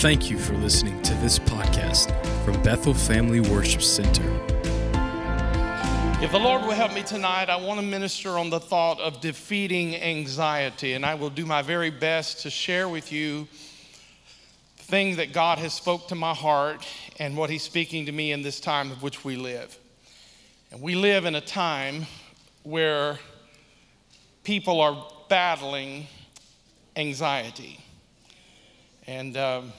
Thank you for listening to this podcast from Bethel Family Worship Center. If the Lord will help me tonight, I want to minister on the thought of defeating anxiety, and I will do my very best to share with you the thing that God has spoke to my heart and what He's speaking to me in this time of which we live. And we live in a time where people are battling anxiety. And um,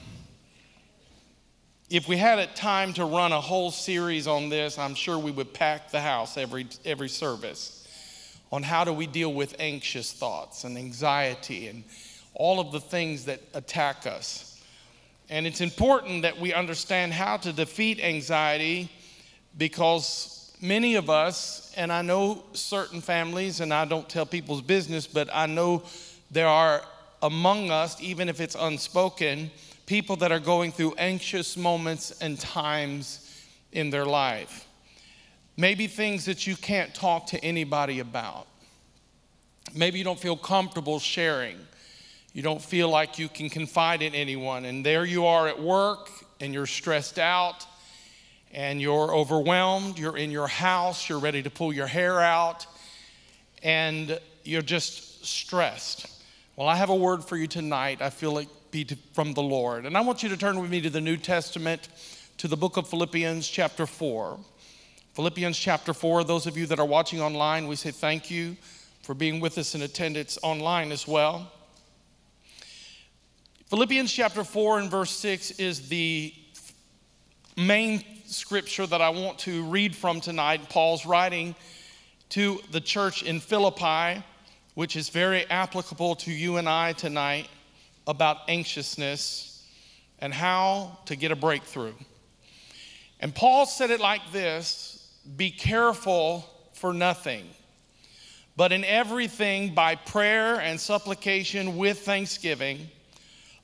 if we had a time to run a whole series on this, I'm sure we would pack the house every, every service on how do we deal with anxious thoughts and anxiety and all of the things that attack us. And it's important that we understand how to defeat anxiety because many of us, and I know certain families, and I don't tell people's business, but I know there are among us, even if it's unspoken, people that are going through anxious moments and times in their life. Maybe things that you can't talk to anybody about. Maybe you don't feel comfortable sharing. You don't feel like you can confide in anyone. And there you are at work and you're stressed out and you're overwhelmed. You're in your house, you're ready to pull your hair out, and you're just stressed. Well, I have a word for you tonight. I feel it be to, from the Lord. And I want you to turn with me to the New Testament, to the book of Philippians, chapter 4. Philippians chapter 4, those of you that are watching online, we say thank you for being with us in attendance online as well. Philippians chapter 4 and verse 6 is the main scripture that I want to read from tonight. Paul's writing to the church in Philippi which is very applicable to you and I tonight about anxiousness and how to get a breakthrough. And Paul said it like this Be careful for nothing, but in everything by prayer and supplication with thanksgiving,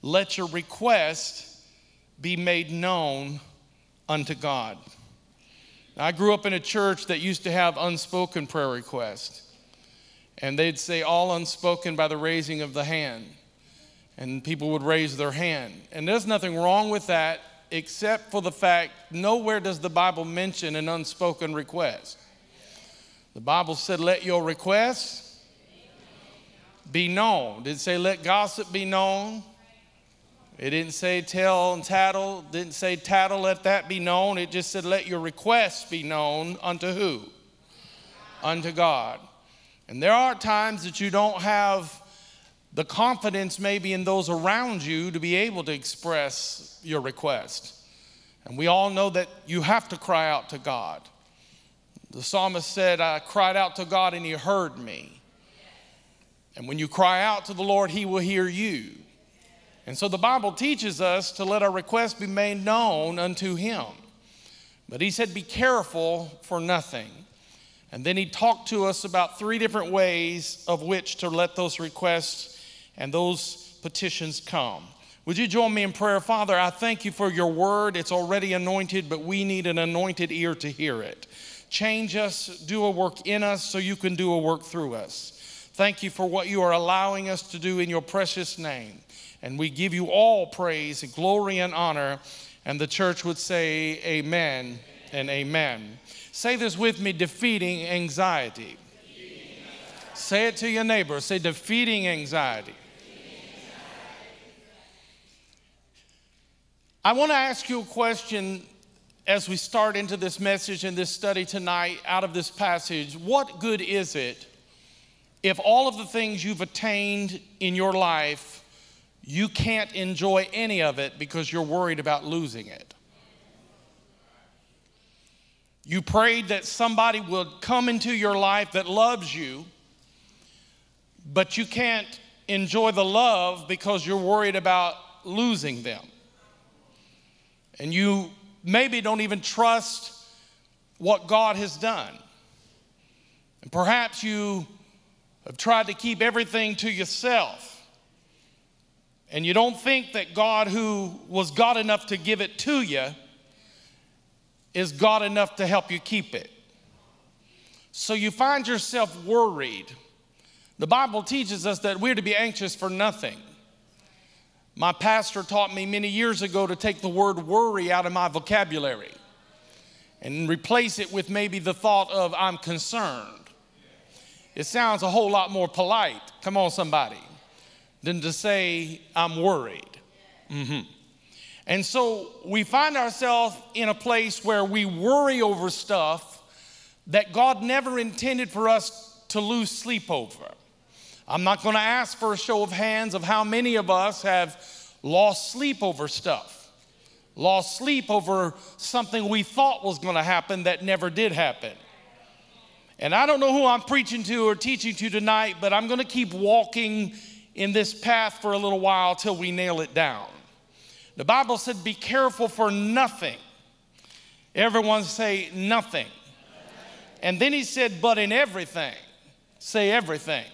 let your request be made known unto God. I grew up in a church that used to have unspoken prayer requests. And they'd say, all unspoken by the raising of the hand. And people would raise their hand. And there's nothing wrong with that, except for the fact nowhere does the Bible mention an unspoken request. The Bible said, let your requests be known. Did it say, let gossip be known? It didn't say tell and tattle. Didn't say tattle, let that be known. It just said, let your requests be known unto who? Unto God. And there are times that you don't have the confidence, maybe in those around you, to be able to express your request. And we all know that you have to cry out to God. The psalmist said, I cried out to God and he heard me. And when you cry out to the Lord, he will hear you. And so the Bible teaches us to let our requests be made known unto him. But he said, Be careful for nothing. And then he talked to us about three different ways of which to let those requests and those petitions come. Would you join me in prayer? Father, I thank you for your word. It's already anointed, but we need an anointed ear to hear it. Change us, do a work in us so you can do a work through us. Thank you for what you are allowing us to do in your precious name. And we give you all praise, glory, and honor. And the church would say, Amen and amen. Say this with me defeating anxiety. Say it to your neighbor. Say defeating anxiety. I want to ask you a question as we start into this message and this study tonight out of this passage. What good is it if all of the things you've attained in your life, you can't enjoy any of it because you're worried about losing it? You prayed that somebody would come into your life that loves you, but you can't enjoy the love because you're worried about losing them. And you maybe don't even trust what God has done. And perhaps you have tried to keep everything to yourself. And you don't think that God, who was God enough to give it to you, is God enough to help you keep it. So you find yourself worried. The Bible teaches us that we're to be anxious for nothing, My pastor taught me many years ago to take the word worry out of my vocabulary and replace it with maybe the thought of I'm concerned. It sounds a whole lot more polite, come on, somebody, than to say I'm worried. Mm-hmm. And so we find ourselves in a place where we worry over stuff that God never intended for us to lose sleep over. I'm not going to ask for a show of hands of how many of us have lost sleep over stuff, lost sleep over something we thought was going to happen that never did happen. And I don't know who I'm preaching to or teaching to tonight, but I'm going to keep walking in this path for a little while till we nail it down. The Bible said, Be careful for nothing. Everyone say, Nothing. And then he said, But in everything, say everything.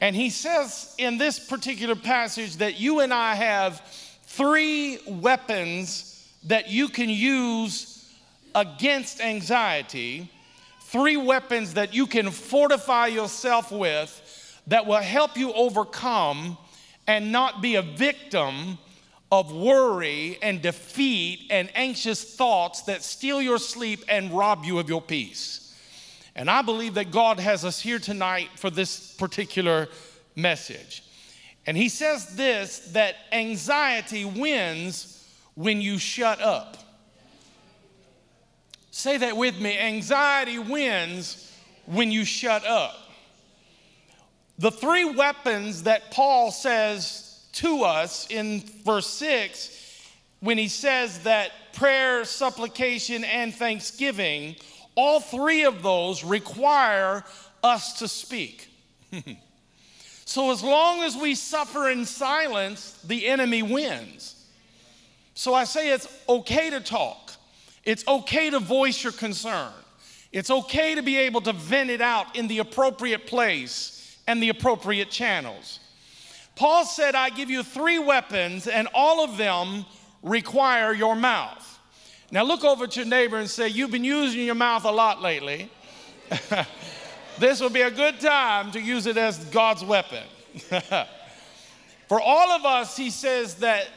And he says in this particular passage that you and I have three weapons that you can use against anxiety, three weapons that you can fortify yourself with that will help you overcome and not be a victim of worry and defeat and anxious thoughts that steal your sleep and rob you of your peace. And I believe that God has us here tonight for this particular message. And he says this that anxiety wins when you shut up. Say that with me anxiety wins when you shut up. The three weapons that Paul says to us in verse 6 when he says that prayer, supplication, and thanksgiving all three of those require us to speak. so, as long as we suffer in silence, the enemy wins. So, I say it's okay to talk, it's okay to voice your concern, it's okay to be able to vent it out in the appropriate place and the appropriate channels. Paul said, I give you three weapons, and all of them require your mouth. Now look over at your neighbor and say, You've been using your mouth a lot lately. this will be a good time to use it as God's weapon. For all of us, he says that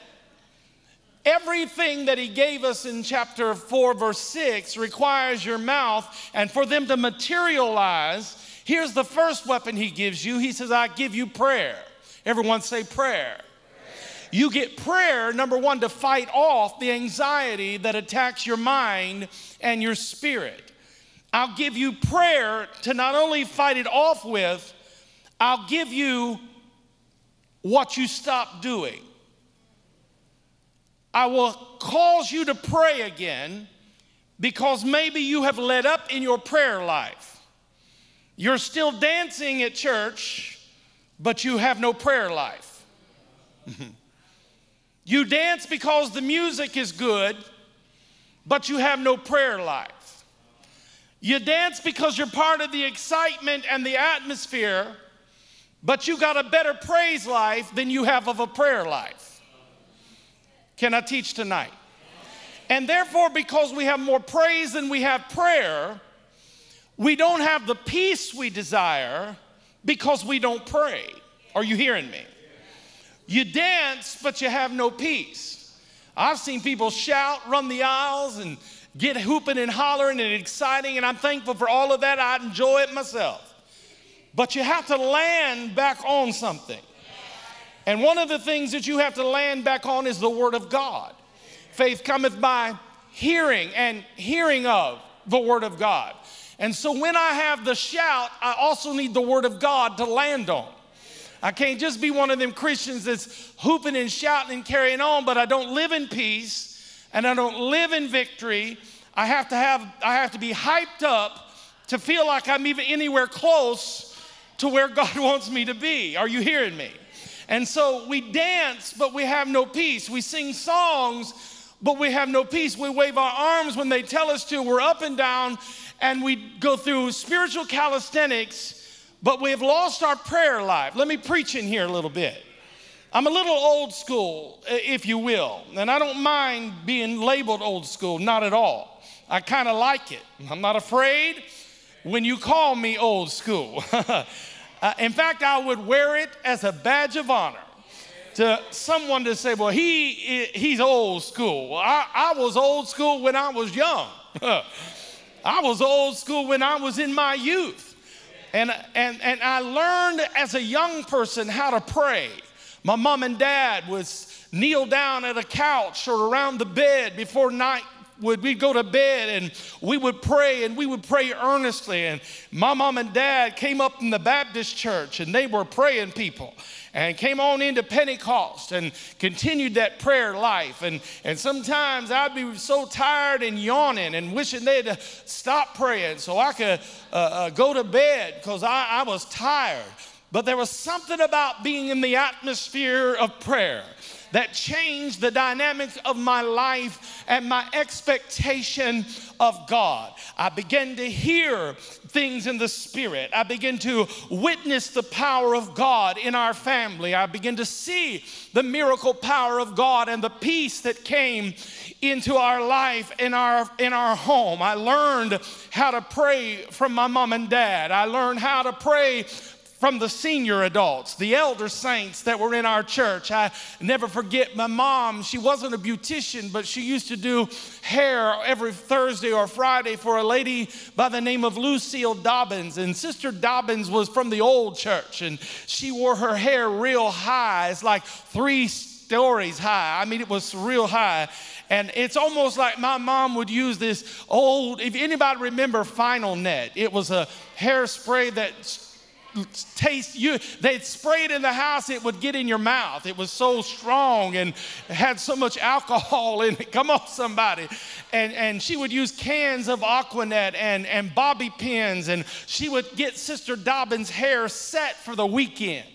everything that he gave us in chapter 4, verse 6 requires your mouth, and for them to materialize, here's the first weapon he gives you. He says, I give you prayer. Everyone say prayer. You get prayer, number one, to fight off the anxiety that attacks your mind and your spirit. I'll give you prayer to not only fight it off with, I'll give you what you stop doing. I will cause you to pray again because maybe you have let up in your prayer life. You're still dancing at church, but you have no prayer life. You dance because the music is good, but you have no prayer life. You dance because you're part of the excitement and the atmosphere, but you got a better praise life than you have of a prayer life. Can I teach tonight? And therefore, because we have more praise than we have prayer, we don't have the peace we desire because we don't pray. Are you hearing me? You dance, but you have no peace. I've seen people shout, run the aisles, and get hooping and hollering and exciting, and I'm thankful for all of that. I enjoy it myself. But you have to land back on something. And one of the things that you have to land back on is the Word of God. Faith cometh by hearing, and hearing of the Word of God. And so when I have the shout, I also need the Word of God to land on. I can't just be one of them Christians that's hooping and shouting and carrying on, but I don't live in peace and I don't live in victory. I have to have I have to be hyped up to feel like I'm even anywhere close to where God wants me to be. Are you hearing me? And so we dance, but we have no peace. We sing songs, but we have no peace. We wave our arms when they tell us to. We're up and down, and we go through spiritual calisthenics but we have lost our prayer life. Let me preach in here a little bit. I'm a little old school, if you will, and I don't mind being labeled old school, not at all. I kind of like it. I'm not afraid when you call me old school. uh, in fact, I would wear it as a badge of honor. to someone to say, well, he, he's old school. I, I was old school when I was young. I was old school when I was in my youth. And, and, and I learned as a young person how to pray. My mom and dad would kneel down at a couch or around the bed before night would we'd go to bed and we would pray and we would pray earnestly. And my mom and dad came up in the baptist church and they were praying people and came on into pentecost and continued that prayer life. And, and sometimes i'd be so tired and yawning and wishing they'd stop praying so i could uh, uh, go to bed because I, I was tired. But there was something about being in the atmosphere of prayer that changed the dynamics of my life and my expectation of God. I began to hear things in the spirit. I began to witness the power of God in our family. I began to see the miracle power of God and the peace that came into our life in our in our home. I learned how to pray from my mom and dad. I learned how to pray from the senior adults, the elder saints that were in our church. I never forget my mom. She wasn't a beautician, but she used to do hair every Thursday or Friday for a lady by the name of Lucille Dobbins. And Sister Dobbins was from the old church, and she wore her hair real high. It's like three stories high. I mean, it was real high. And it's almost like my mom would use this old, if anybody remember Final Net, it was a hairspray that taste you they'd spray it in the house it would get in your mouth. It was so strong and had so much alcohol in it. Come on somebody. And and she would use cans of Aqua Net and and bobby pins and she would get sister dobbins hair set for the weekend.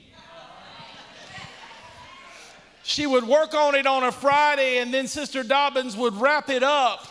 She would work on it on a friday and then sister dobbins would wrap it up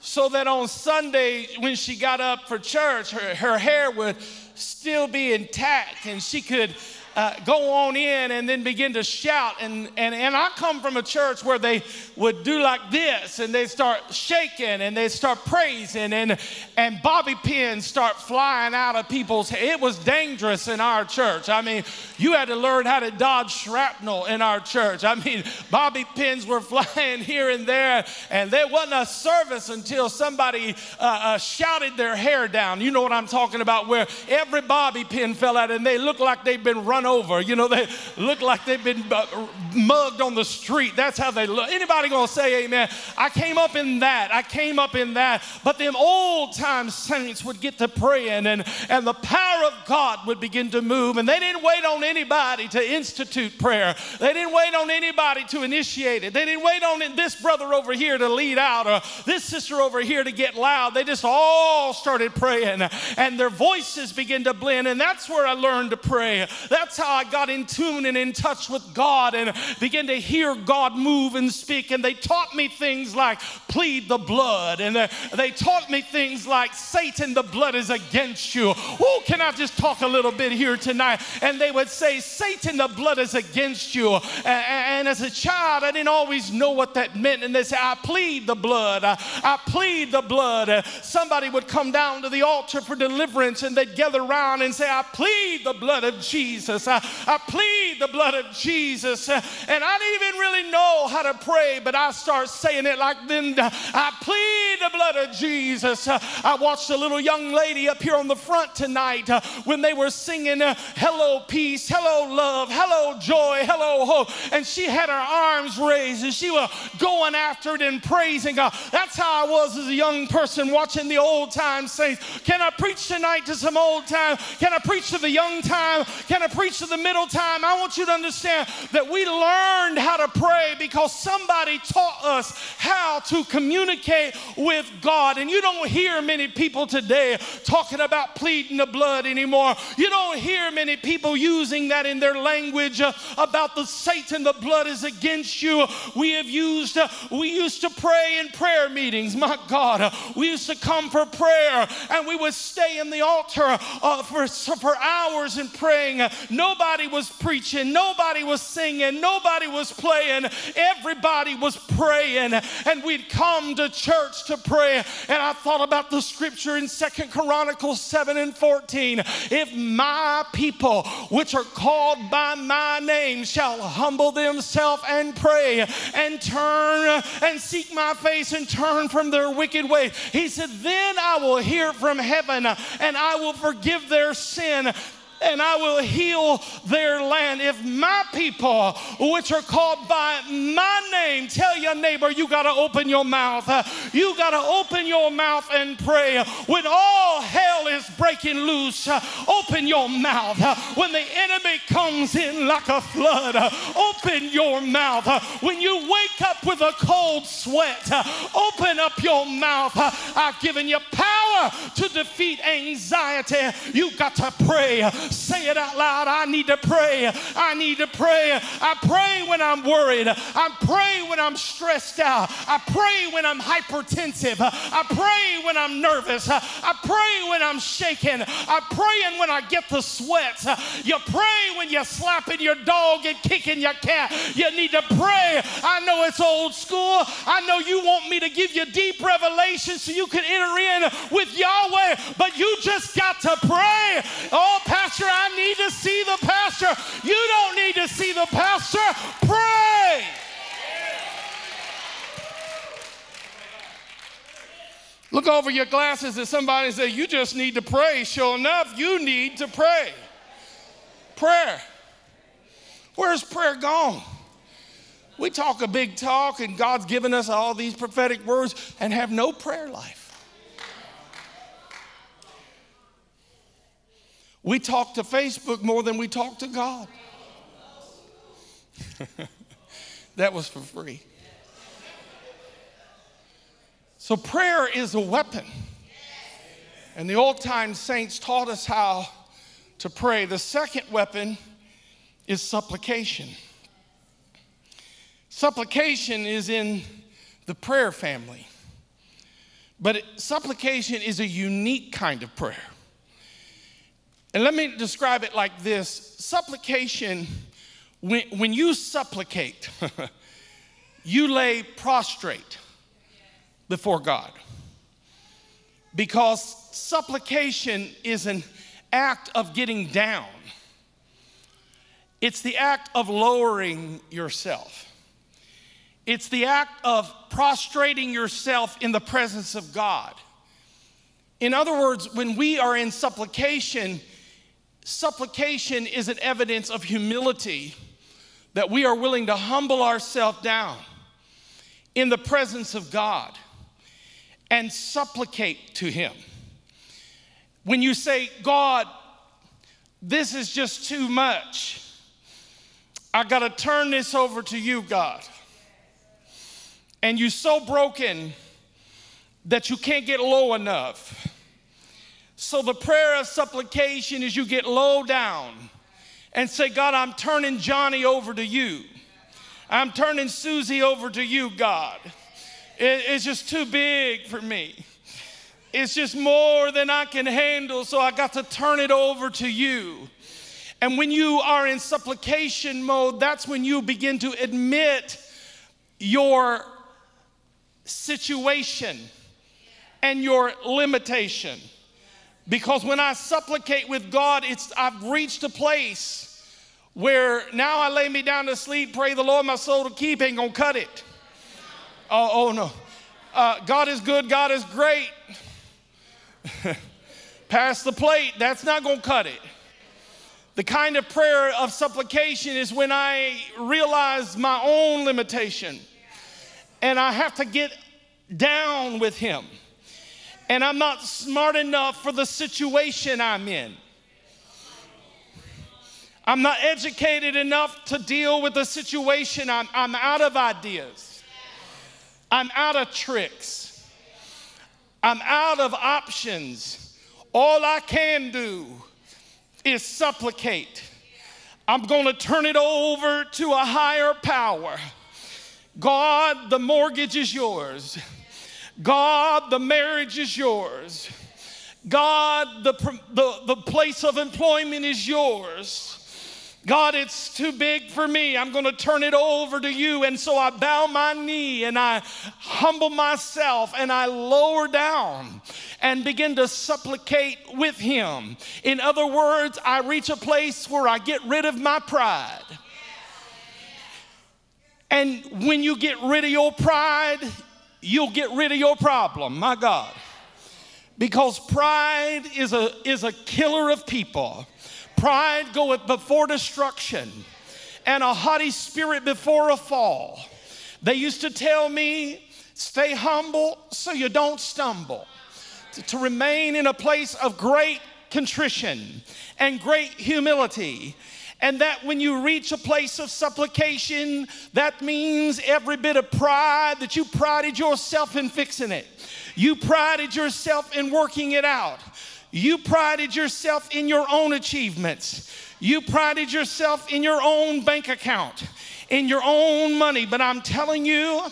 so that on sunday when she got up for church her, her hair would still be intact and she could uh, go on in and then begin to shout. And, and, and I come from a church where they would do like this and they start shaking and they start praising and, and bobby pins start flying out of people's It was dangerous in our church. I mean, you had to learn how to dodge shrapnel in our church. I mean, bobby pins were flying here and there and there wasn't a service until somebody uh, uh, shouted their hair down. You know what I'm talking about, where every bobby pin fell out and they looked like they'd been run over. You know, they look like they've been uh, mugged on the street. That's how they look. Anybody gonna say amen? I came up in that. I came up in that. But them old time saints would get to praying and, and the power of God would begin to move. And they didn't wait on anybody to institute prayer. They didn't wait on anybody to initiate it. They didn't wait on this brother over here to lead out or this sister over here to get loud. They just all started praying and their voices began to blend. And that's where I learned to pray. That's how I got in tune and in touch with God and began to hear God move and speak. And they taught me things like plead the blood. And uh, they taught me things like Satan, the blood is against you. Oh, can I just talk a little bit here tonight? And they would say, Satan, the blood is against you. And as a child, I didn't always know what that meant. And they say, I plead the blood. I plead the blood. Uh, somebody would come down to the altar for deliverance and they'd gather around and say, I plead the blood of Jesus. I, I plead the blood of Jesus. And I didn't even really know how to pray, but I start saying it like then I plead the blood of Jesus. I watched a little young lady up here on the front tonight uh, when they were singing uh, Hello, Peace, Hello, Love, Hello, Joy, Hello, Hope. And she had her arms raised and she was going after it and praising God. That's how I was as a young person watching the old time saints. Can I preach tonight to some old time? Can I preach to the young time? Can I preach to the middle time, I want you to understand that we learned how to pray because somebody taught us how to communicate with God. And you don't hear many people today talking about pleading the blood anymore. You don't hear many people using that in their language uh, about the Satan, the blood is against you. We have used, uh, we used to pray in prayer meetings. My God, uh, we used to come for prayer and we would stay in the altar for, for hours and praying. Nobody was preaching, nobody was singing, nobody was playing, everybody was praying. And we'd come to church to pray. And I thought about the scripture in Second Chronicles 7 and 14. If my people, which are called by my name, shall humble themselves and pray and turn and seek my face and turn from their wicked way. He said, Then I will hear from heaven and I will forgive their sin and I will heal their land. If my people, which are called by my name, tell your neighbor, you got to open your mouth. You got to open your mouth and pray. When all hell is breaking loose, open your mouth. When the enemy comes in like a flood, open your mouth. When you wake up with a cold sweat, open up your mouth. I've given you power to defeat anxiety. You got to pray. Say it out loud. I need to pray. I need to pray. I pray when I'm worried. I pray when I'm stressed out. I pray when I'm hypertensive. I pray when I'm nervous. I pray when I'm shaking. I pray when I get the sweats. You pray when you're slapping your dog and kicking your cat. You need to pray. I know it's old school. I know you want me to give you deep revelation so you can enter in with Yahweh, but you just got to pray. Oh, Pastor, I need to see the pastor. You don't need to see the pastor. Pray. Look over your glasses at somebody and say, You just need to pray. Sure enough, you need to pray. Prayer. Where's prayer gone? We talk a big talk, and God's given us all these prophetic words and have no prayer life. We talk to Facebook more than we talk to God. that was for free. So, prayer is a weapon. And the old time saints taught us how to pray. The second weapon is supplication. Supplication is in the prayer family, but it, supplication is a unique kind of prayer. And let me describe it like this supplication, when, when you supplicate, you lay prostrate before God. Because supplication is an act of getting down, it's the act of lowering yourself. It's the act of prostrating yourself in the presence of God. In other words, when we are in supplication, supplication is an evidence of humility that we are willing to humble ourselves down in the presence of God and supplicate to Him. When you say, God, this is just too much, I got to turn this over to you, God. And you're so broken that you can't get low enough so the prayer of supplication is you get low down and say, God, I'm turning Johnny over to you. I'm turning Susie over to you, God. it's just too big for me. It's just more than I can handle, so I got to turn it over to you. And when you are in supplication mode, that's when you begin to admit your situation and your limitation. Because when I supplicate with God, it's I've reached a place where now I lay me down to sleep, pray the Lord my soul to keep, ain't gonna cut it. Oh, oh no. Uh, God is good, God is great. Pass the plate, that's not gonna cut it. The kind of prayer of supplication is when I realize my own limitation and I have to get down with Him and I'm not smart enough for the situation I'm in. I'm not educated enough to deal with the situation. I'm, I'm out of ideas. I'm out of tricks. I'm out of options. All I can do is supplicate. I'm going to turn it over to a higher power. God, the mortgage is yours. God, the marriage is yours. God, the, the, the place of employment is yours. God, it's too big for me. I'm going to turn it over to you. And so I bow my knee and I humble myself and I lower down and begin to supplicate with Him. In other words, I reach a place where I get rid of my pride. And when you get rid of your pride, you'll get rid of your problem, my God. Because pride is a, is a killer of people. Pride goeth before destruction, and a haughty spirit before a fall. They used to tell me, stay humble so you don't stumble. To, to remain in a place of great contrition and great humility and that when you reach a place of supplication, that means every bit of pride that you prided yourself in fixing it. You prided yourself in working it out. You prided yourself in your own achievements. You prided yourself in your own bank account, in your own money. But I'm telling you,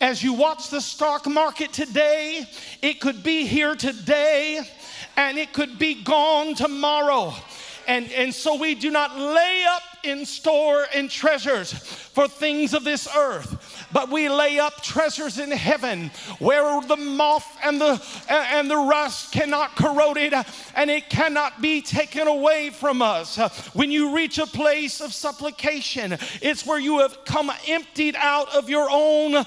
as you watch the stock market today, it could be here today and it could be gone tomorrow. And, and so we do not lay up in store and treasures for things of this earth, but we lay up treasures in heaven where the moth and the and the rust cannot corrode it and it cannot be taken away from us. When you reach a place of supplication, it's where you have come emptied out of your own uh,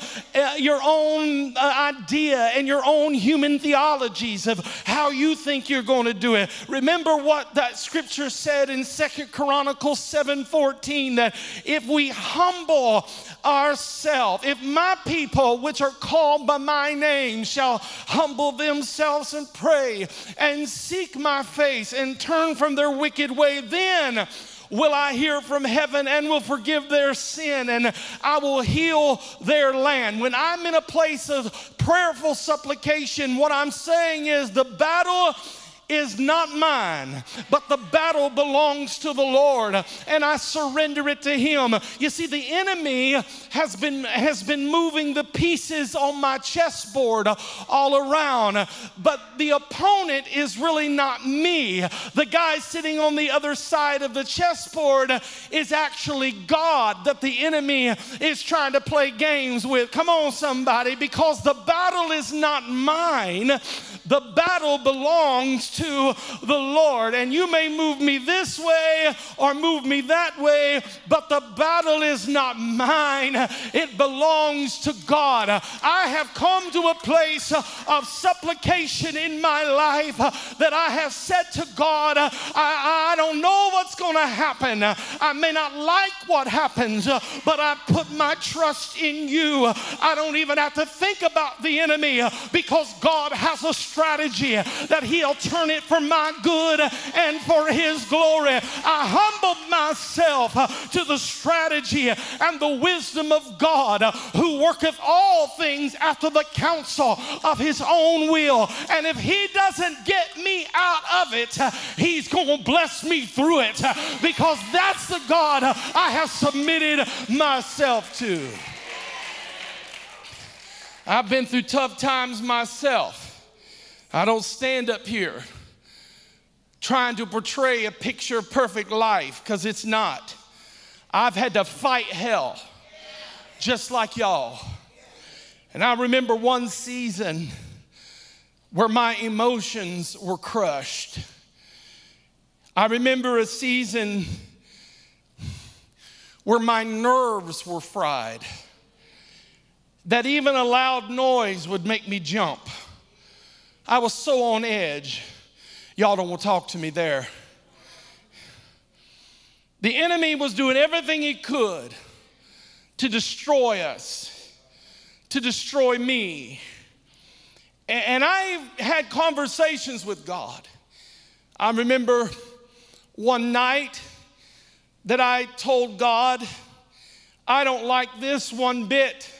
your own uh, idea and your own human theologies of how you think you're going to do it. Remember what that scripture said in Second Chronicles 7 14 that if we humble ourselves, if my people, which are called by my name, shall humble themselves and pray and seek my face and turn from their wicked way, then will I hear from heaven and will forgive their sin and I will heal their land. When I'm in a place of prayerful supplication, what I'm saying is the battle is not mine, but the battle belongs to the Lord, and I surrender it to Him. You see, the enemy has been has been moving the pieces on my chessboard all around, but the opponent is really not me. The guy sitting on the other side of the chessboard is actually God that the enemy is trying to play games with. Come on, somebody, because the battle is not mine, the battle belongs to the Lord. And you may move me this way or move me that way, but the battle is not mine, it belongs to God. I have come to a place of supplication in my life that I have said to God, I, I don't know what's going to happen. I may not like what happens, but I put my trust in you. I don't even have to think about the enemy because God has a strategy that He'll turn it for my good and for His glory. I humbled myself to the strategy and the wisdom of God who worketh all things after the counsel of His own will. And if He doesn't get me out of it, He's going to bless me through it because that's the God I have submitted myself to. I've been through tough times myself. I don't stand up here trying to portray a picture perfect life because it's not. I've had to fight hell just like y'all. And I remember one season where my emotions were crushed. I remember a season where my nerves were fried, that even a loud noise would make me jump. I was so on edge. Y'all don't want to talk to me there. The enemy was doing everything he could to destroy us, to destroy me. And I had conversations with God. I remember one night that I told God, I don't like this one bit.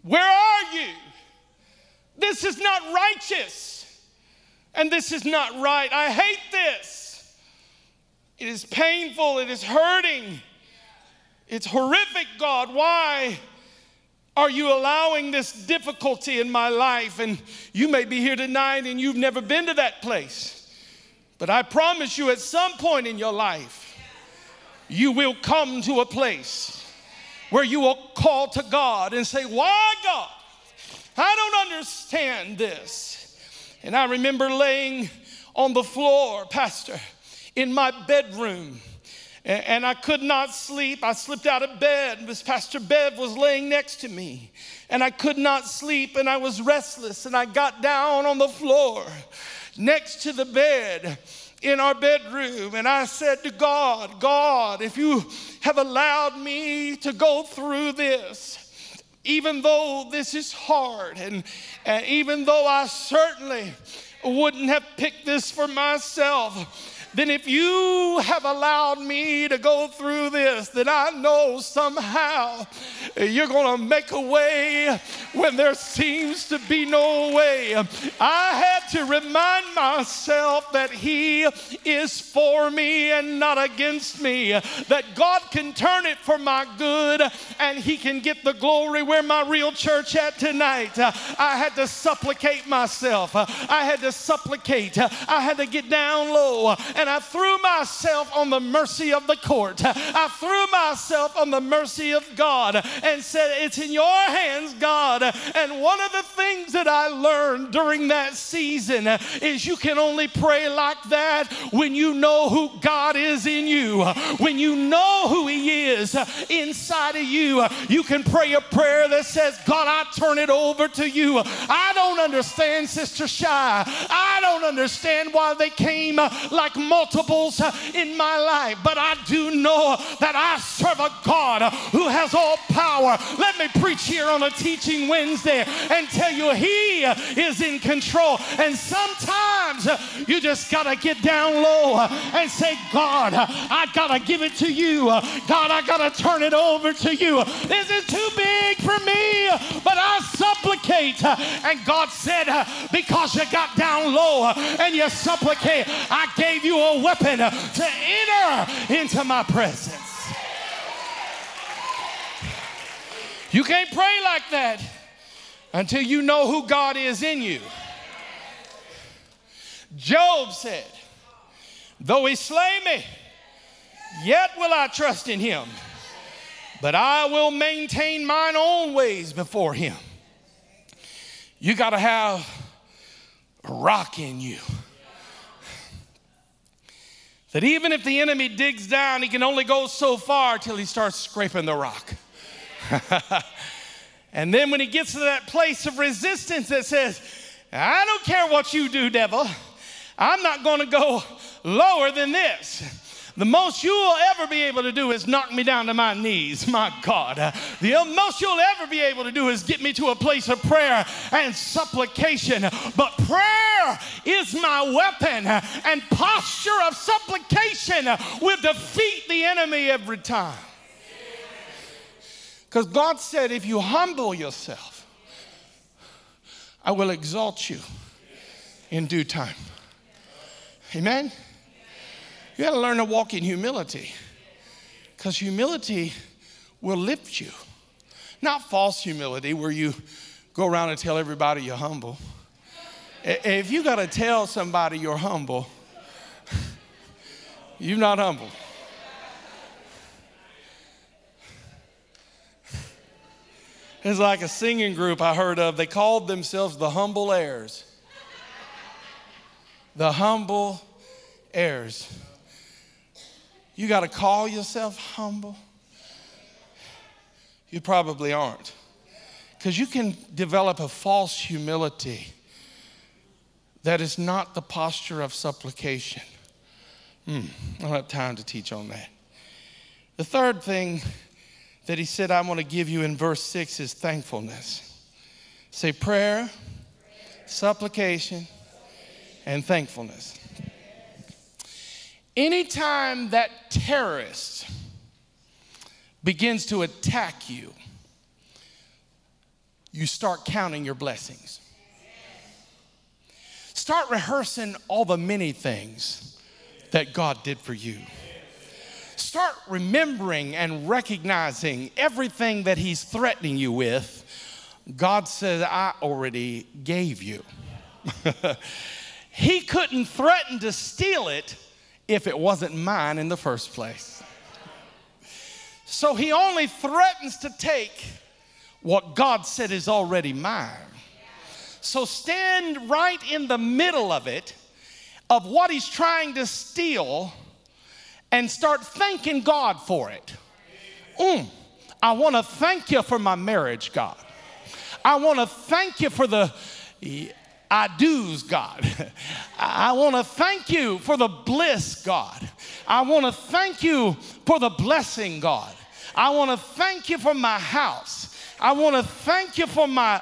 Where are you? This is not righteous. And this is not right. I hate this. It is painful. It is hurting. It's horrific, God. Why are you allowing this difficulty in my life? And you may be here tonight and you've never been to that place. But I promise you, at some point in your life, you will come to a place where you will call to God and say, Why, God? I don't understand this. And I remember laying on the floor, Pastor, in my bedroom. and I could not sleep. I slipped out of bed. Miss Pastor Bev was laying next to me, and I could not sleep, and I was restless, and I got down on the floor next to the bed in our bedroom, and I said to God, God, if you have allowed me to go through this, even though this is hard, and, and even though I certainly wouldn't have picked this for myself, then if you have allowed me to go through this, then I know somehow you're going to make a way when there seems to be no way. I had to remind myself that He is for me and not against me, that God can turn it for my good and He can get the glory. Where my real church at tonight? I had to supplicate myself. I had to supplicate. I had to get down low and and I threw myself on the mercy of the court. I threw myself on the mercy of God and said, It's in your hands, God. And one of the things that I learned during that season is you can only pray like that when you know who God is in you, when you know who He is inside of you. You can pray a prayer that says, God, I turn it over to you. I don't understand, Sister Shy. I don't understand why they came like multiples in my life, but I do know that I serve a God who has all power. Let me preach here on a teaching Wednesday and tell you He is in control. And sometimes you just got to get down low and say, God, I got to give it to you. God, I got to turn it over to you. This is too big for me, but I supplicate. And God said, because you got down low and you supplicate, I gave you a weapon to enter into my presence. You can't pray like that until you know who God is in you. Job said, Though he slay me, yet will I trust in him, but I will maintain mine own ways before him. You got to have a rock in you that even if the enemy digs down, he can only go so far till he starts scraping the rock. and then when he gets to that place of resistance that says, I don't care what you do, devil, I'm not going to go lower than this the most you will ever be able to do is knock me down to my knees, my God. The most you'll ever be able to do is get me to a place of prayer and supplication. But prayer is my weapon, and posture of supplication will defeat the enemy every time. Because God said, if you humble yourself, I will exalt you in due time. Amen. You got to learn to walk in humility because humility will lift you. Not false humility where you go around and tell everybody you're humble. If you got to tell somebody you're humble, you're not humble. It's like a singing group I heard of. They called themselves the Humble Heirs. The Humble Heirs. You got to call yourself humble? You probably aren't. Because you can develop a false humility that is not the posture of supplication. Hmm, I don't have time to teach on that. The third thing that he said, I want to give you in verse 6 is thankfulness. Say prayer, supplication, and thankfulness. Anytime that terrorist begins to attack you, you start counting your blessings. Start rehearsing all the many things that God did for you. Start remembering and recognizing everything that He's threatening you with. God says, I already gave you. he couldn't threaten to steal it if it wasn't mine in the first place. So he only threatens to take what God said is already mine. So stand right in the middle of it, of what he's trying to steal, and start thanking God for it. Mm, I want to thank you for my marriage, God. I want to thank you for the I do's, God. I want to thank you for the bliss, God. I want to thank you for the blessing, God. I want to thank you for my house. I want to thank you for my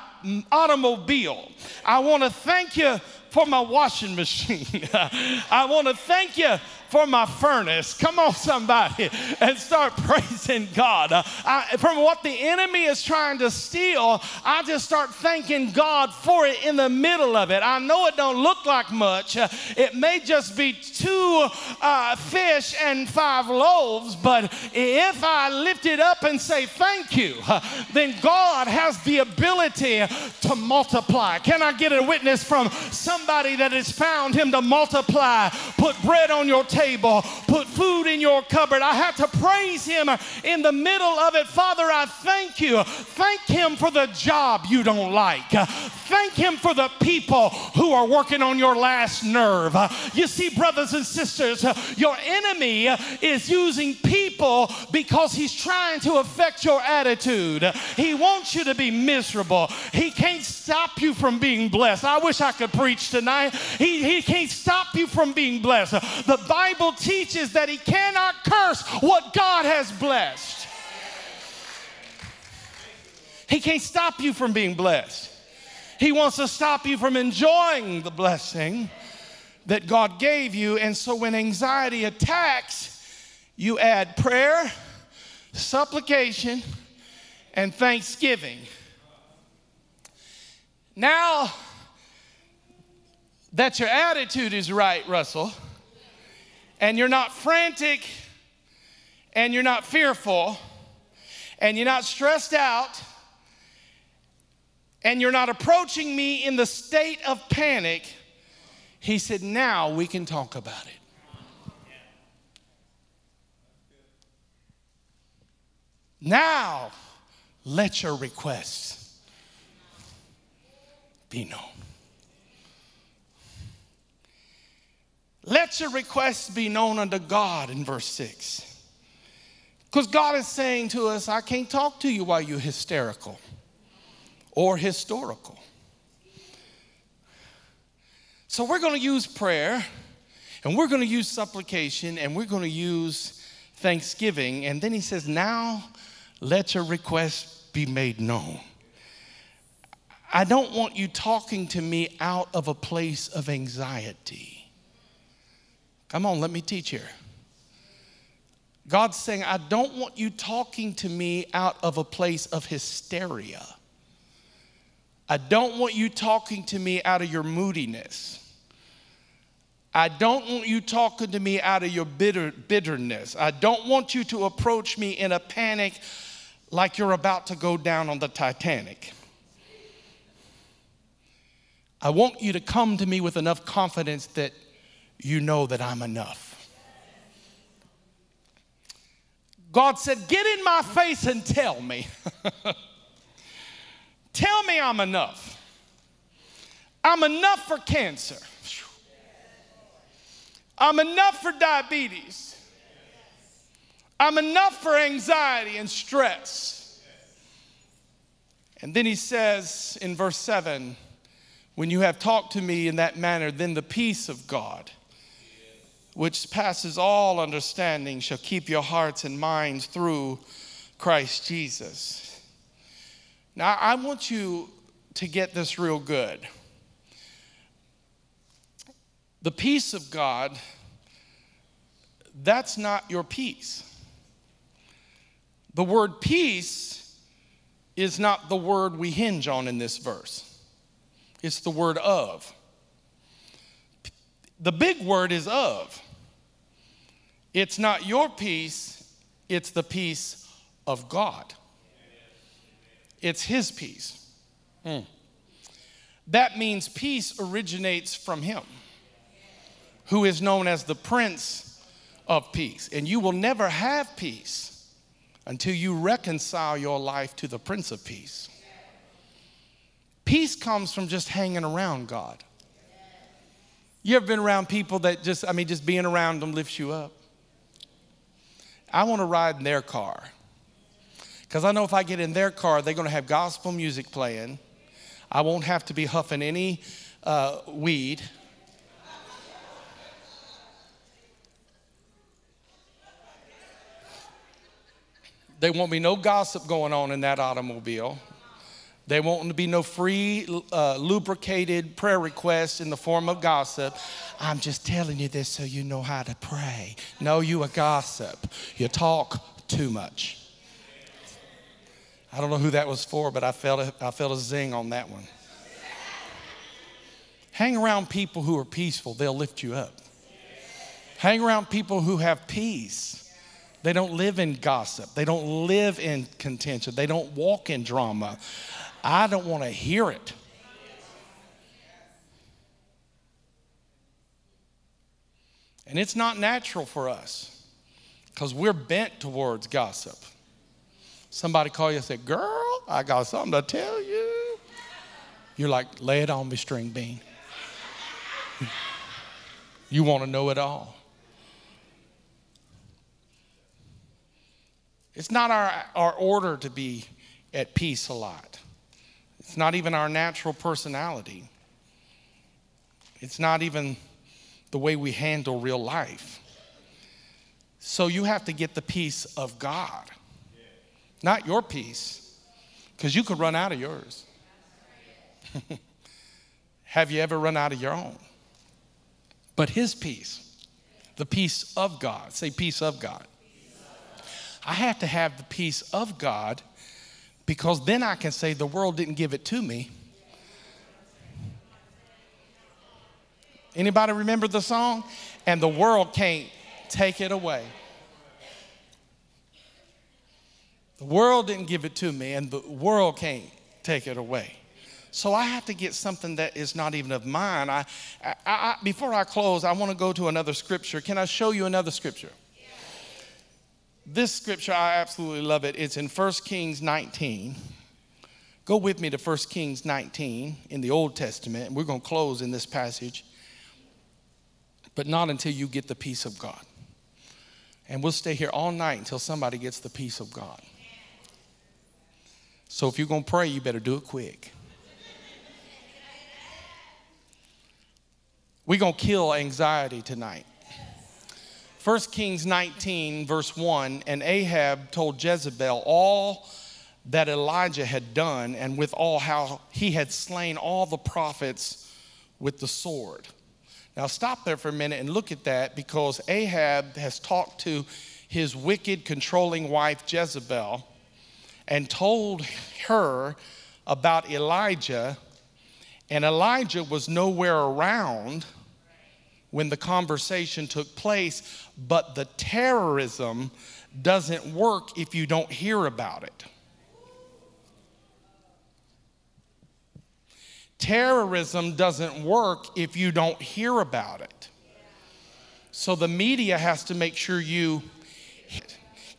automobile. I want to thank you for my washing machine. I want to thank you for my furnace. Come on, somebody, and start praising God. Uh, I, from what the enemy is trying to steal, I just start thanking God for it in the middle of it. I know it don't look like much. Uh, it may just be two uh, fish and five loaves, but if I lift it up and say thank you, then God has the ability to multiply. Can I get a witness from somebody that has found him to multiply? Put bread on your table table, put food in your cupboard. I have to praise Him in the middle of it. Father, I thank you. Thank Him for the job you don't like. Thank Him for the people who are working on your last nerve. You see, brothers and sisters, your enemy is using people because he's trying to affect your attitude. He wants you to be miserable. He can't stop you from being blessed. I wish I could preach tonight. He, he can't stop you from being blessed. The Bible Bible teaches that he cannot curse what God has blessed. He can't stop you from being blessed. He wants to stop you from enjoying the blessing that God gave you. And so when anxiety attacks, you add prayer, supplication, and thanksgiving. Now that your attitude is right, Russell, and you're not frantic and you're not fearful and you're not stressed out and you're not approaching me in the state of panic, he said, Now we can talk about it. Now let your requests be known. Let your requests be known unto God in verse 6. Because God is saying to us, I can't talk to you while you're hysterical or historical. So we're going to use prayer and we're going to use supplication and we're going to use thanksgiving. And then he says, Now let your requests be made known. I don't want you talking to me out of a place of anxiety. Come on, let me teach here. God's saying, I don't want you talking to me out of a place of hysteria. I don't want you talking to me out of your moodiness. I don't want you talking to me out of your bitter, bitterness. I don't want you to approach me in a panic like you're about to go down on the Titanic. I want you to come to me with enough confidence that you know that I'm enough. God said, Get in my face and tell me. tell me I'm enough. I'm enough for cancer. I'm enough for diabetes. I'm enough for anxiety and stress. And then he says in verse 7 when you have talked to me in that manner, then the peace of God which passes all understanding, shall keep your hearts and minds through Christ Jesus. Now, I want you to get this real good. The peace of God, that's not your peace. The word peace is not the word we hinge on in this verse, it's the word of. The big word is of. It's not your peace, it's the peace of God. It's His peace. Mm. That means peace originates from Him, who is known as the Prince of Peace. And you will never have peace until you reconcile your life to the Prince of Peace. Peace comes from just hanging around God. You ever been around people that just, I mean, just being around them lifts you up? I want to ride in their car. Because I know if I get in their car, they're going to have gospel music playing. I won't have to be huffing any uh, weed. There won't be no gossip going on in that automobile. There won't be no free, uh, lubricated prayer requests in the form of gossip. I'm just telling you this so you know how to pray. No, you a gossip. You talk too much. I don't know who that was for, but I felt a, I felt a zing on that one. Hang around people who are peaceful, they'll lift you up. Hang around people who have peace. They don't live in gossip. They don't live in contention. They don't walk in drama. I don't want to hear it. And it's not natural for us because we're bent towards gossip. Somebody call you and say, Girl, I got something to tell you. You're like, Lay it on me, string bean. You want to know it all. It's not our, our order to be at peace a lot. It's not even our natural personality. It's not even the way we handle real life. So you have to get the peace of God, not your peace, because you could run out of yours. have you ever run out of your own? But His peace, the peace of God, say, peace of God. I have to have the peace of God because then I can say the world didn't give it to me. Anybody remember the song? And the world can't take it away. The world didn't give it to me, and the world can't take it away. So I have to get something that is not even of mine. I, I, I before I close, I want to go to another scripture. Can I show you another scripture? This scripture, I absolutely love it. It's in 1 Kings 19. Go with me to 1 Kings 19 in the Old Testament. We're going to close in this passage, but not until you get the peace of God. And we'll stay here all night until somebody gets the peace of God. So if you're going to pray, you better do it quick. We're going to kill anxiety tonight. 1 Kings 19, verse 1 And Ahab told Jezebel all that Elijah had done, and with all how he had slain all the prophets with the sword. Now, stop there for a minute and look at that because Ahab has talked to his wicked, controlling wife Jezebel and told her about Elijah, and Elijah was nowhere around when the conversation took place, but the terrorism doesn't work if you don't hear about it. Terrorism doesn't work if you don't hear about it. So the media has to make sure you,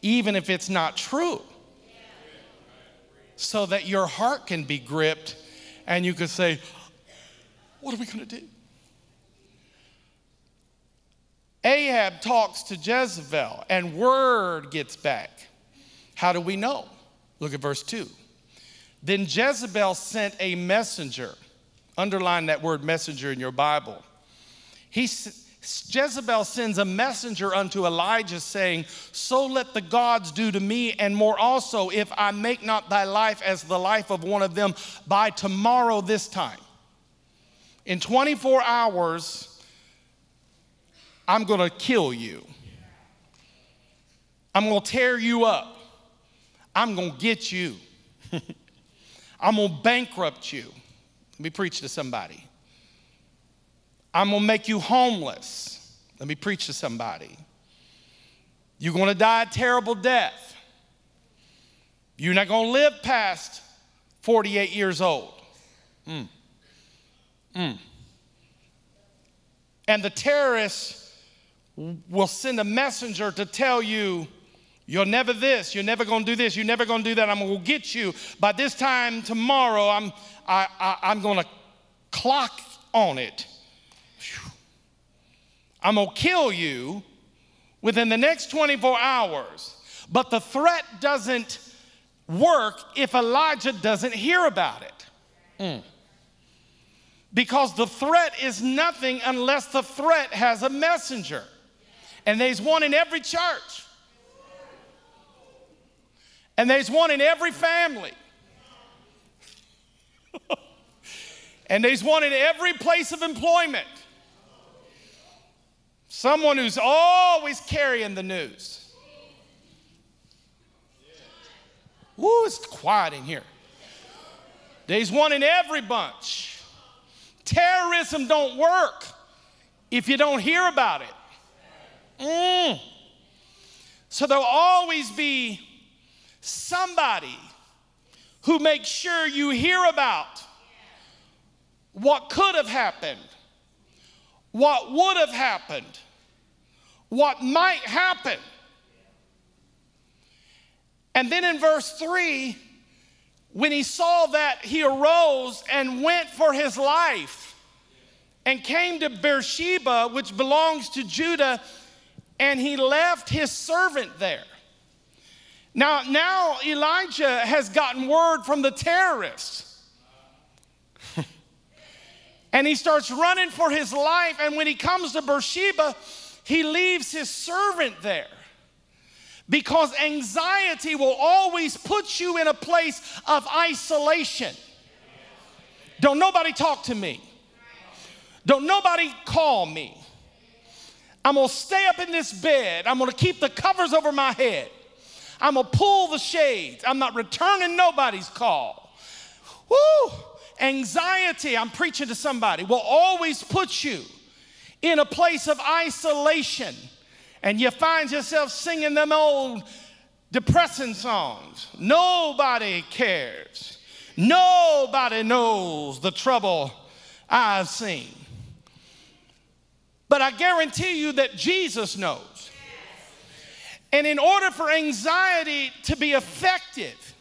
even if it's not true, so that your heart can be gripped and you can say, What are we going to do? Ahab talks to Jezebel, and word gets back. How do we know? Look at verse 2. Then Jezebel sent a messenger. Underline that word messenger in your Bible. He, Jezebel sends a messenger unto Elijah, saying, So let the gods do to me, and more also, if I make not thy life as the life of one of them by tomorrow this time. In 24 hours, I'm going to kill you. I'm going to tear you up. I'm going to get you. I'm going to bankrupt you. Let me preach to somebody. I'm going to make you homeless. Let me preach to somebody. You're going to die a terrible death. You're not going to live past 48 years old. Mm. Mm. And the terrorists will send a messenger to tell you, you're never this, you're never gonna do this, you're never gonna do that, I'm gonna get you. By this time tomorrow, I'm, I, I, I'm gonna clock on it. I'm gonna kill you within the next 24 hours. But the threat doesn't work if Elijah doesn't hear about it. Mm. Because the threat is nothing unless the threat has a messenger. And there's one in every church. And there's one in every family. and there's one in every place of employment. Someone who's always carrying the news. Woo, it's quiet in here. There's one in every bunch. Terrorism don't work if you don't hear about it. Mm. So there'll always be somebody who makes sure you hear about what could have happened, what would have happened, what might happen. And then in verse 3, when he saw that, he arose and went for his life and came to Beersheba, which belongs to Judah, and he left his servant there. Now, now Elijah has gotten word from the terrorists. and he starts running for his life. And when he comes to Beersheba, he leaves his servant there because anxiety will always put you in a place of isolation. Don't nobody talk to me. Don't nobody call me. I'm gonna stay up in this bed. I'm gonna keep the covers over my head. I'm gonna pull the shades. I'm not returning nobody's call. Woo! Anxiety, I'm preaching to somebody, will always put you in a place of isolation and you find yourself singing them old depressing songs. Nobody cares. Nobody knows the trouble I've seen. But I guarantee you that Jesus knows. And in order for anxiety to be effective,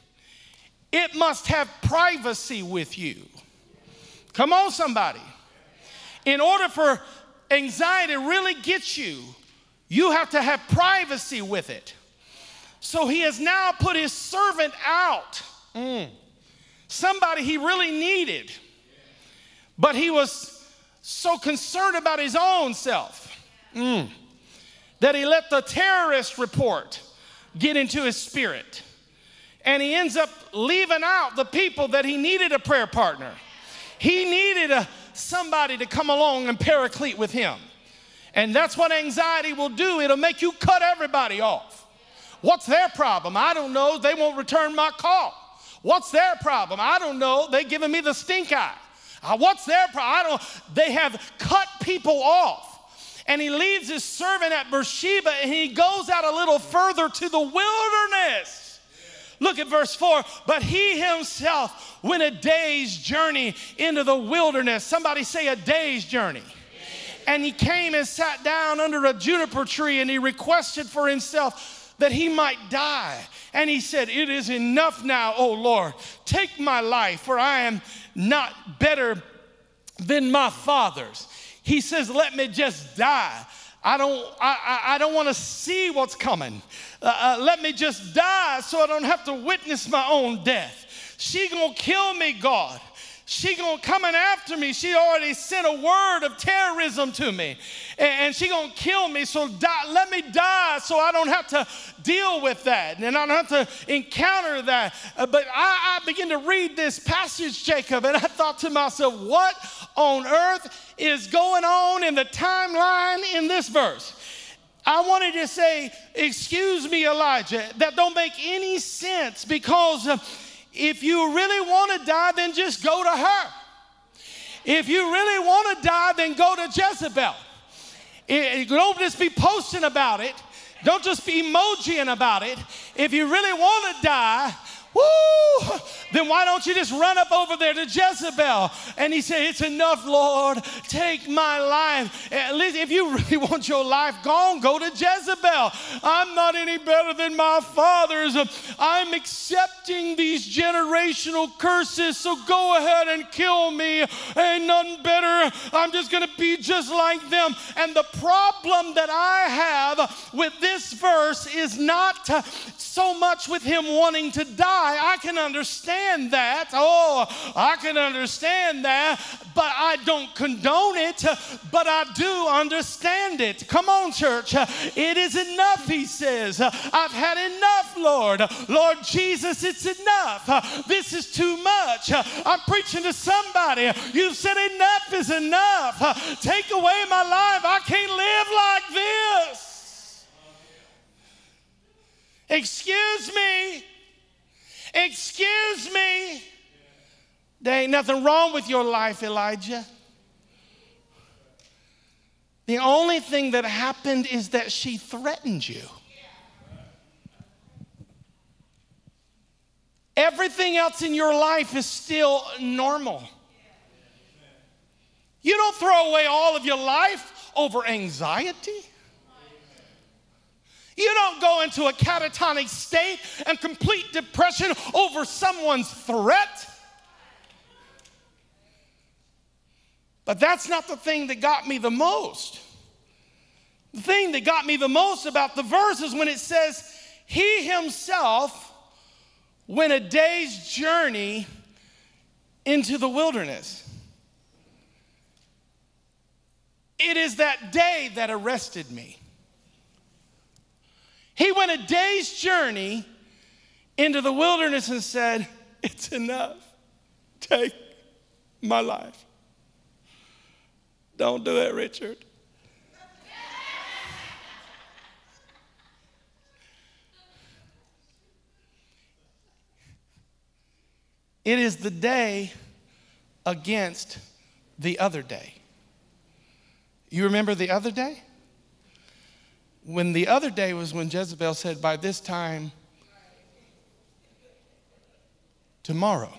it must have privacy with you. Come on, somebody. In order for anxiety really get you, you have to have privacy with it. So he has now put his servant out. Mm. Somebody he really needed. But he was so concerned about his own self mm, that he let the terrorist report get into his spirit. And he ends up leaving out the people that he needed a prayer partner. He needed a, somebody to come along and paraclete with him. And that's what anxiety will do. It'll make you cut everybody off. What's their problem? I don't know. They won't return my call. What's their problem? I don't know. They giving me the stink eye. Uh, what's their problem? I don't. They have cut people off. And he leaves his servant at Beersheba and he goes out a little further to the wilderness. Look at verse 4. But he himself went a day's journey into the wilderness. Somebody say a day's journey and he came and sat down under a juniper tree and he requested for himself that he might die. And he said, It is enough now, O Lord. Take my life, for I am not better than my fathers. He says, Let me just die. I don't, I, I, don't want to see what's coming. Uh, uh, let me just die so I don't have to witness my own death. She gonna kill me, God she gonna coming after me. She already sent a word of terrorism to me, and she gonna kill me. So die, let me die, so I don't have to deal with that, and I don't have to encounter that. Uh, but I, I begin to read this passage, Jacob, and I thought to myself, what on earth is going on in the timeline in this verse? I wanted to say, excuse me, Elijah, that don't make any sense because. If you really want to die, then just go to her. If you really want to die, then go to Jezebel. It, don't just be posting about it. Don't just be emojiing about it. If you really want to die, woo, then why don't you just run up over there to Jezebel? And he said, It's enough, Lord. Take my life. At least if you really want your life gone, go to Jezebel. I'm not any better than my fathers. I'm accepting these generational curses, so go ahead and kill me. Ain't nothing better. I'm just going to be just like them. And the problem that I have with this verse is not so much with him wanting to die. I can understand that. Oh, I can understand that, but I don't condone it, but I do understand it. Come on, church. It is enough, he says. I've had enough, Lord. Lord Jesus, it's enough. This is too much. I'm preaching to somebody. You've said enough is enough. Take away my life. I can't live like this. Excuse me. Excuse me. There ain't nothing wrong with your life, Elijah. The only thing that happened is that she threatened you. Everything else in your life is still normal. You don't throw away all of your life over anxiety. You don't go into a catatonic state and complete depression over someone's threat. But that's not the thing that got me the most. The thing that got me the most about the verse is when it says, He himself went a day's journey into the wilderness. It is that day that arrested me. He went a day's journey into the wilderness and said, It's enough. Take my life. Don't do it, Richard. It is the day against the other day. You remember the other day? When the other day was when Jezebel said, By this time, tomorrow.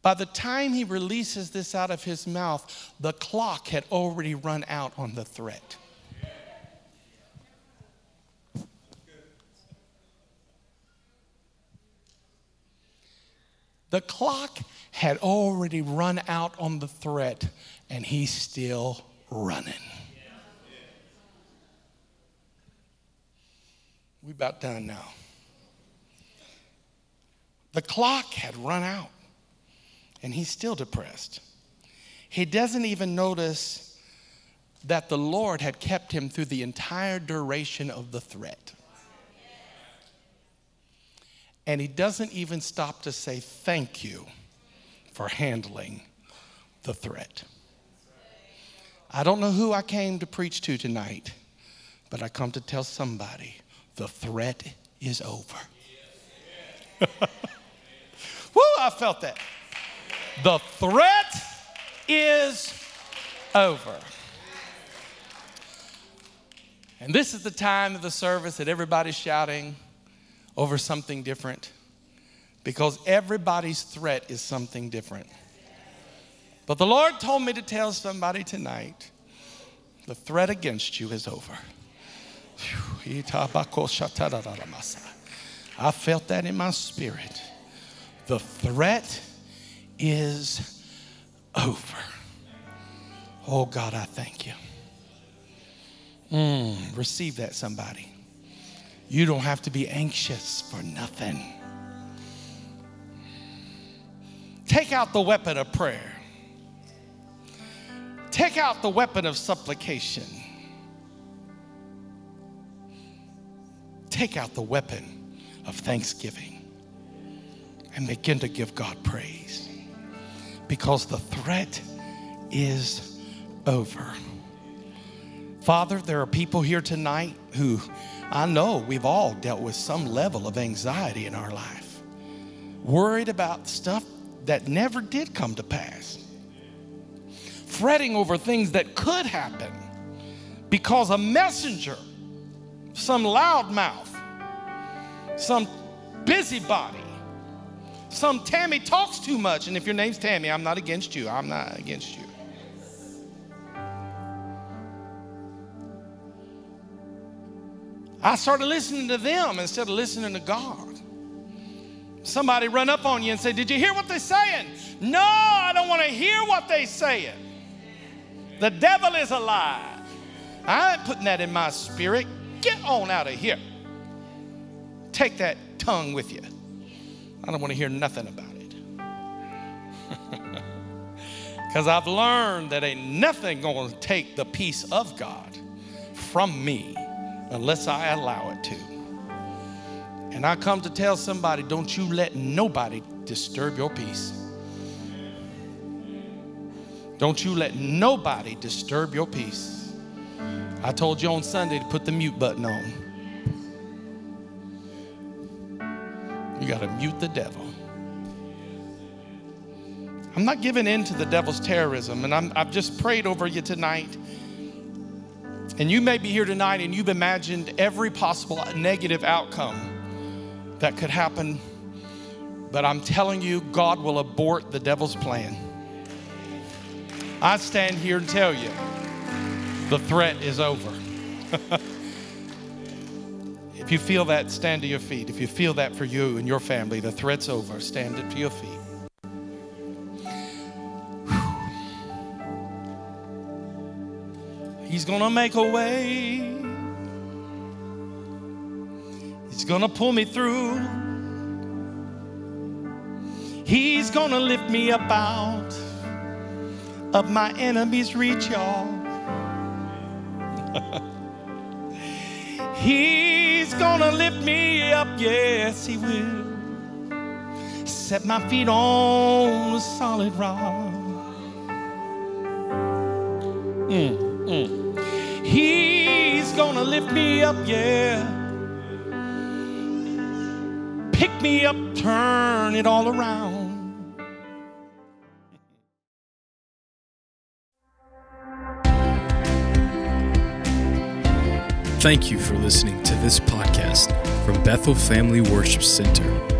By the time he releases this out of his mouth, the clock had already run out on the threat. The clock had already run out on the threat, and he's still running. We about done now. The clock had run out, and he's still depressed. He doesn't even notice that the Lord had kept him through the entire duration of the threat. And he doesn't even stop to say thank you for handling the threat. I don't know who I came to preach to tonight, but I come to tell somebody the threat is over. Woo, I felt that. The threat is over. And this is the time of the service that everybody's shouting over something different because everybody's threat is something different. But the Lord told me to tell somebody tonight the threat against you is over. I felt that in my spirit. The threat is over. Oh God, I thank you. Mm, receive that, somebody. You don't have to be anxious for nothing. Take out the weapon of prayer. Take out the weapon of supplication. Take out the weapon of thanksgiving and begin to give God praise because the threat is over. Father, there are people here tonight who I know we've all dealt with some level of anxiety in our life, worried about stuff that never did come to pass, fretting over things that could happen because a messenger, some loudmouth, some busybody, some Tammy talks too much. And if your name's Tammy, I'm not against you. I'm not against you. I started listening to them instead of listening to God. Somebody run up on you and say, Did you hear what they're saying? No, I don't want to hear what they're saying. The devil is alive. I ain't putting that in my spirit. Get on out of here. Take that tongue with you. I don't want to hear nothing about it. Because I've learned that ain't nothing going to take the peace of God from me unless I allow it to. And I come to tell somebody don't you let nobody disturb your peace. Don't you let nobody disturb your peace. I told you on Sunday to put the mute button on. You got to mute the devil. I'm not giving in to the devil's terrorism, and i have just prayed over you tonight. And you may be here tonight and you've imagined every possible negative outcome that could happen, but I'm telling you, God will abort the devil's plan. I stand here and tell you the threat is over. if you feel that, stand to your feet. If you feel that for you and your family, the threat's over. Stand to your feet. He's to make a way. He's to pull me through. He's to lift me up out of my enemy's reach, y'all. He's to lift me up, yes, He will. Set my feet on a solid rock. Mm, mm. He's to lift me up, yeah pick me up, turn it all around. Thank you for listening to this podcast from Bethel Family Worship Center.